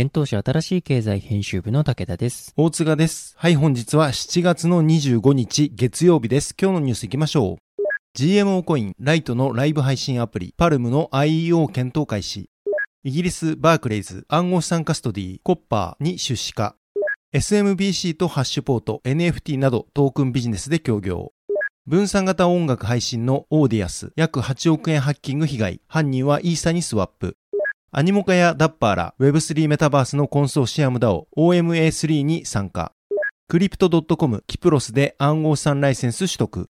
幻冬舎新しい経済編集部の武田です。大塚です。はい、本日は7月の25日月曜日です。今日のニュース行きましょう。GMO コイン、ライトのライブ配信アプリ、 Palmu の IEO 検討開始。イギリス、バークレイズ、暗号資産カストディ、 Copper に出資か。SMBC と HashPort、NFT などトークンビジネスで協業。分散型音楽配信の Audius、約8億円ハッキング被害。犯人はイーサにスワップ。アニモカやダッパーら Web3 メタバースのコンソーシアム DAO OMA3 に参加。クリプト .com キプロスで暗号資産ライセンス取得。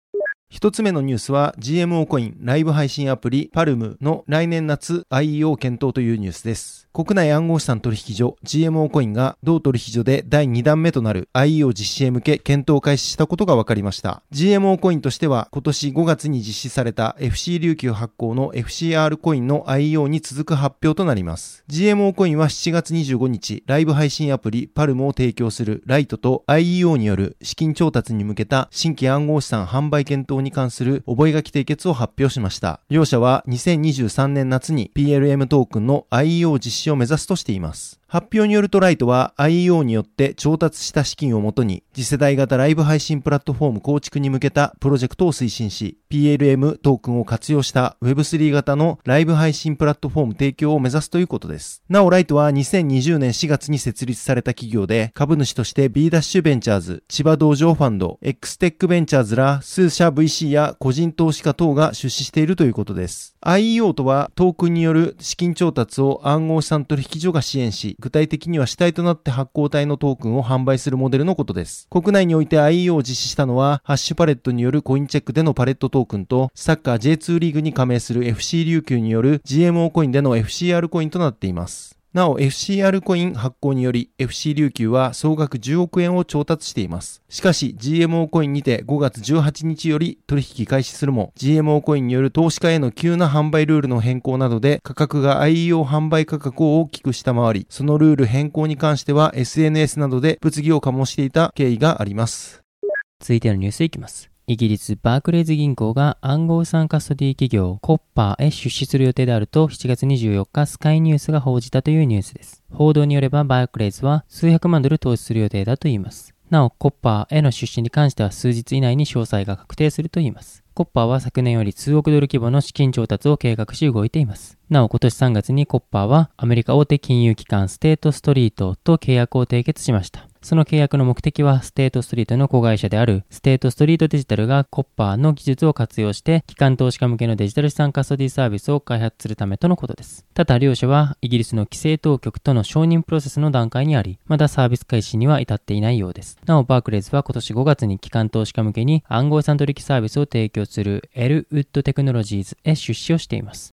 一つ目のニュースは GMO コインライブ配信アプリパルムの来年夏 IEO 検討というニュースです。国内暗号資産取引所 GMO コインが同取引所で第2弾目となる IEO 実施へ向け検討開始したことが分かりました。GMO コインとしては今年5月に実施された FC 琉球発行の FCR コインの IEO に続く発表となります。GMO コインは7月25日ライブ配信アプリパルムを提供するライトと IEO による資金調達に向けた新規暗号資産販売検討に関する覚書締結を発表しました。両社は2023年夏に PLM トークンの IEO 実施を目指すとしています。発表によるとライトは IEO によって調達した資金をもとに次世代型ライブ配信プラットフォーム構築に向けたプロジェクトを推進し PLM トークンを活用した Web3 型のライブ配信プラットフォーム提供を目指すということです。なおライトは2020年4月に設立された企業で株主として B ダッシュベンチャーズ、千葉道場ファンド、X テックベンチャーズら数社 VC や個人投資家等が出資しているということです。IEO とはトークンによる資金調達を暗号資産取引所が支援し、具体的には主体となって発行体のトークンを販売するモデルのことです。国内において IEO を実施したのは、ハッシュパレットによるコインチェックでのパレットトークンと、サッカー J2 リーグに加盟する FC 琉球による GMO コインでの FCR コインとなっています。なお FCR コイン発行により FC 琉球は総額10億円を調達しています。しかし GMO コインにて5月18日より取引開始するも GMO コインによる投資家への急な販売ルールの変更などで価格が IEO 販売価格を大きく下回り、そのルール変更に関しては SNS などで物議を醸していた経緯があります。続いてのニュースいきます。イギリスバークレイズ銀行が暗号資産カストディ企業コッパーへ出資する予定であると7月24日スカイニュースが報じたというニュースです。報道によればバークレイズは数百万ドル投資する予定だといいます。なお、コッパーへの出資に関しては数日以内に詳細が確定するといいます。コッパーは昨年より数億ドル規模の資金調達を計画し動いています。なお今年3月にコッパーはアメリカ大手金融機関ステートストリートと契約を締結しました。その契約の目的はステートストリートの子会社であるステートストリートデジタルがコッパーの技術を活用して機関投資家向けのデジタル資産カストディサービスを開発するためとのことです。ただ両社はイギリスの規制当局との承認プロセスの段階にあり、まだサービス開始には至っていないようです。なおバークレーズは今年5月に機関投資家向けに暗号資産取引サービスを提供するエルウッドテクノロジーズへ出資をしています。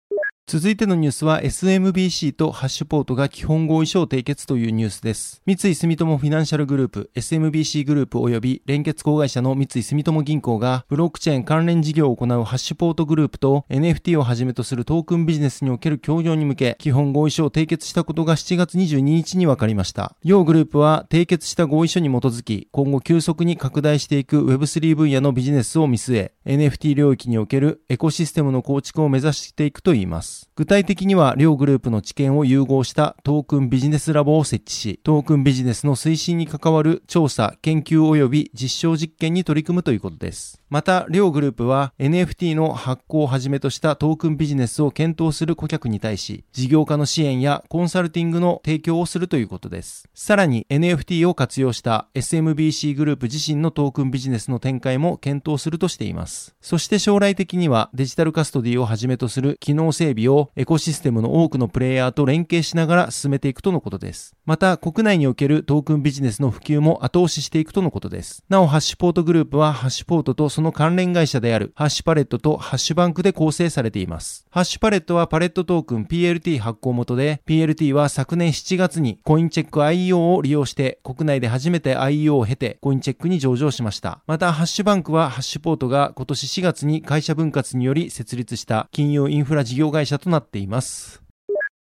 続いてのニュースは SMBC とハッシュポートが基本合意書を締結というニュースです。三井住友フィナンシャルグループ SMBC グループ及び連結子会社の三井住友銀行がブロックチェーン関連事業を行うハッシュポートグループと NFT をはじめとするトークンビジネスにおける協業に向け基本合意書を締結したことが7月22日に分かりました。両グループは締結した合意書に基づき今後急速に拡大していく Web3 分野のビジネスを見据え NFT 領域におけるエコシステムの構築を目指していくといいます。具体的には、両グループの知見を融合したトークンビジネスラボを設置し、トークンビジネスの推進に関わる調査、研究及び実証実験に取り組むということです。また、両グループは NFT の発行をはじめとしたトークンビジネスを検討する顧客に対し、事業家の支援やコンサルティングの提供をするということです。さらに NFT を活用した SMBC グループ自身のトークンビジネスの展開も検討するとしています。そして将来的にはデジタルカストディをはじめとする機能整備をエコシステムの多くのプレイヤーと連携しながら進めていくとのことです。また、国内におけるトークンビジネスの普及も後押ししていくとのことです。なお、ハッシュポートグループはハッシュポートとその関連会社であるハッシュパレットとハッシュバンクで構成されています。ハッシュパレットはパレットトークン PLT 発行元で、PLT は昨年7月にコインチェック IEO を利用して国内で初めて IEO を経てコインチェックに上場しました。また、ハッシュバンクはハッシュポートが今年4月に会社分割により設立した金融インフラ事業会社となっています。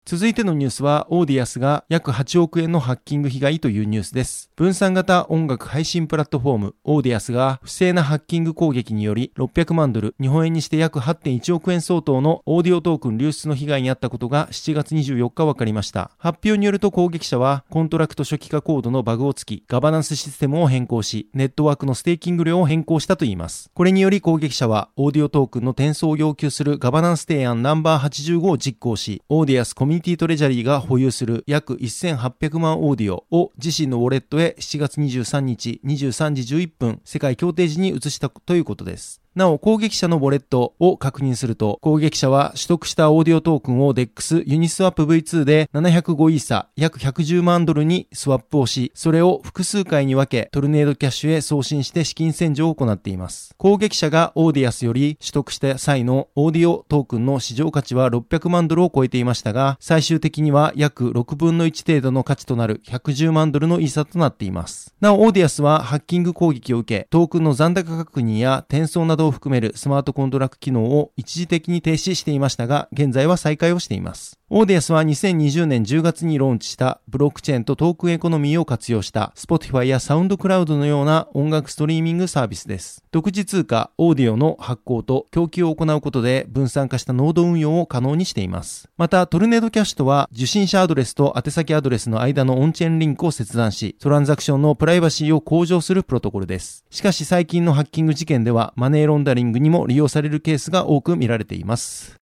続いてのニュースは、オーディアスが約8億円のハッキング被害というニュースです。分散型音楽配信プラットフォーム、オーディアスが不正なハッキング攻撃により600万ドル、日本円にして約8.1億円相当のオーディオトークン流出の被害に遭ったことが7月24日分かりました。発表によると攻撃者は、コントラクト初期化コードのバグをつき、ガバナンスシステムを変更し、ネットワークのステーキング量を変更したといいます。これにより攻撃者は、オーディオトークンの転送を要求するガバナンス提案ナンバー85を実行し、オーディアスコミュニティトレジャリーが保有する約1800万オーディオを自身のウォレットへ7月23日23時11分世界協定時に移したということです。なお、攻撃者のウォレットを確認すると、攻撃者は取得したオーディオトークンを DEX ユニスワップ V2 で705イーサ、約110万ドルにスワップをし、それを複数回に分け、トルネードキャッシュへ送信して資金洗浄を行っています。攻撃者がオーディアスより取得した際のオーディオトークンの市場価値は600万ドルを超えていましたが、最終的には約6分の1程度の価値となる110万ドルのイーサとなっています。なお、オーディアスはハッキング攻撃を受け、トークンの残高確認や転送などを含めるスマートコントラクト機能を一時的に停止していましたが、現在は再開をしています。オーディアスは2020年10月にローンチしたブロックチェーンとトークンエコノミーを活用した Spotify や SoundCloud のような音楽ストリーミングサービスです。独自通貨オーディオの発行と供給を行うことで分散化したノード運用を可能にしています。また、トルネードキャッシュとは受信者アドレスと宛先アドレスの間のオンチェーンリンクを切断し、トランザクションのプライバシーを向上するプロトコルです。しかし最近のハッキング事件ではマネーロンダリングにも利用されるケースが多く見られています。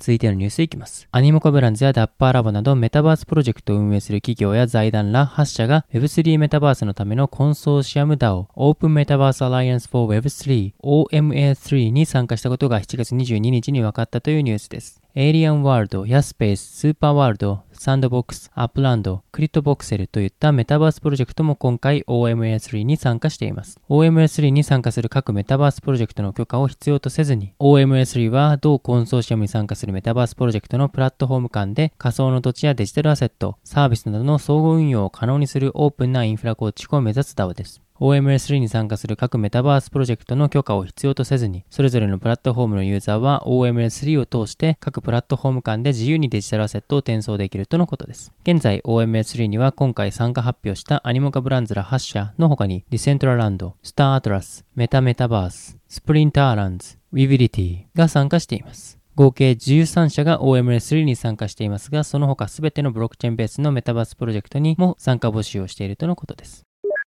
続いてのニュースいきます。アニモカブランズやダッパーラボなどメタバースプロジェクトを運営する企業や財団ら8社が Web3 メタバースのためのコンソーシアム DAO Open Metaverse Alliance for Web3 OMA3 に参加したことが7月22日に分かったというニュースです。エイリアンワールドやスペース、スーパーワールド、サンドボックス、アップランド、クリットボクセルといったメタバースプロジェクトも今回 OMA3 に参加しています。OMA3 に参加する各メタバースプロジェクトの許可を必要とせずに、OMA3 は同コンソーシアムに参加するメタバースプロジェクトのプラットフォーム間で仮想の土地やデジタルアセット、サービスなどの相互運用を可能にするオープンなインフラ構築を目指す DAO です。OMS3 に参加する各メタバースプロジェクトの許可を必要とせずに、それぞれのプラットフォームのユーザーは OMS3 を通して各プラットフォーム間で自由にデジタルアセットを転送できるとのことです。現在 OMS3 には今回参加発表したアニモカブランズら8社の他にディセントラランド、スターアトラス、メタメタバース、スプリンターランズ、ウィビリティが参加しています。合計13社が OMA3 に参加していますが、その他すべてのブロックチェーンベースのメタバースプロジェクトにも参加募集をしているとのことです。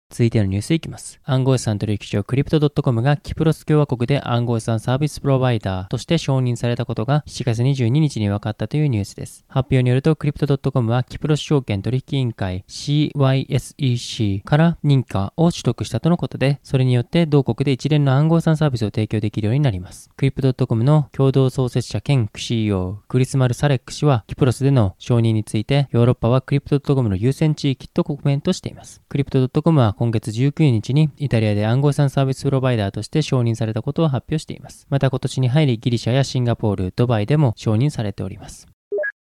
続いてのニュースいきます。暗号資産取引所 Crypto.com がキプロス共和国で暗号資産サービスプロバイダーとして承認されたことが7月22日に分かったというニュースです。発表によるとクリプト .com はキプロス証券取引委員会 CYSEC から認可を取得したとのことで、それによって同国で一連の暗号資産サービスを提供できるようになります。クリプト .com の共同創設者兼 CEO クリス・マルサレック氏はキプロスでの承認についてヨーロッパはクリプト .com の優先地域とコメントしています。クリプト .com は今月19日にイタリアで暗号資産サービスプロバイダーとして承認されたことを発表しています。また今年に入りギリシャやシンガポール、ドバイでも承認されております。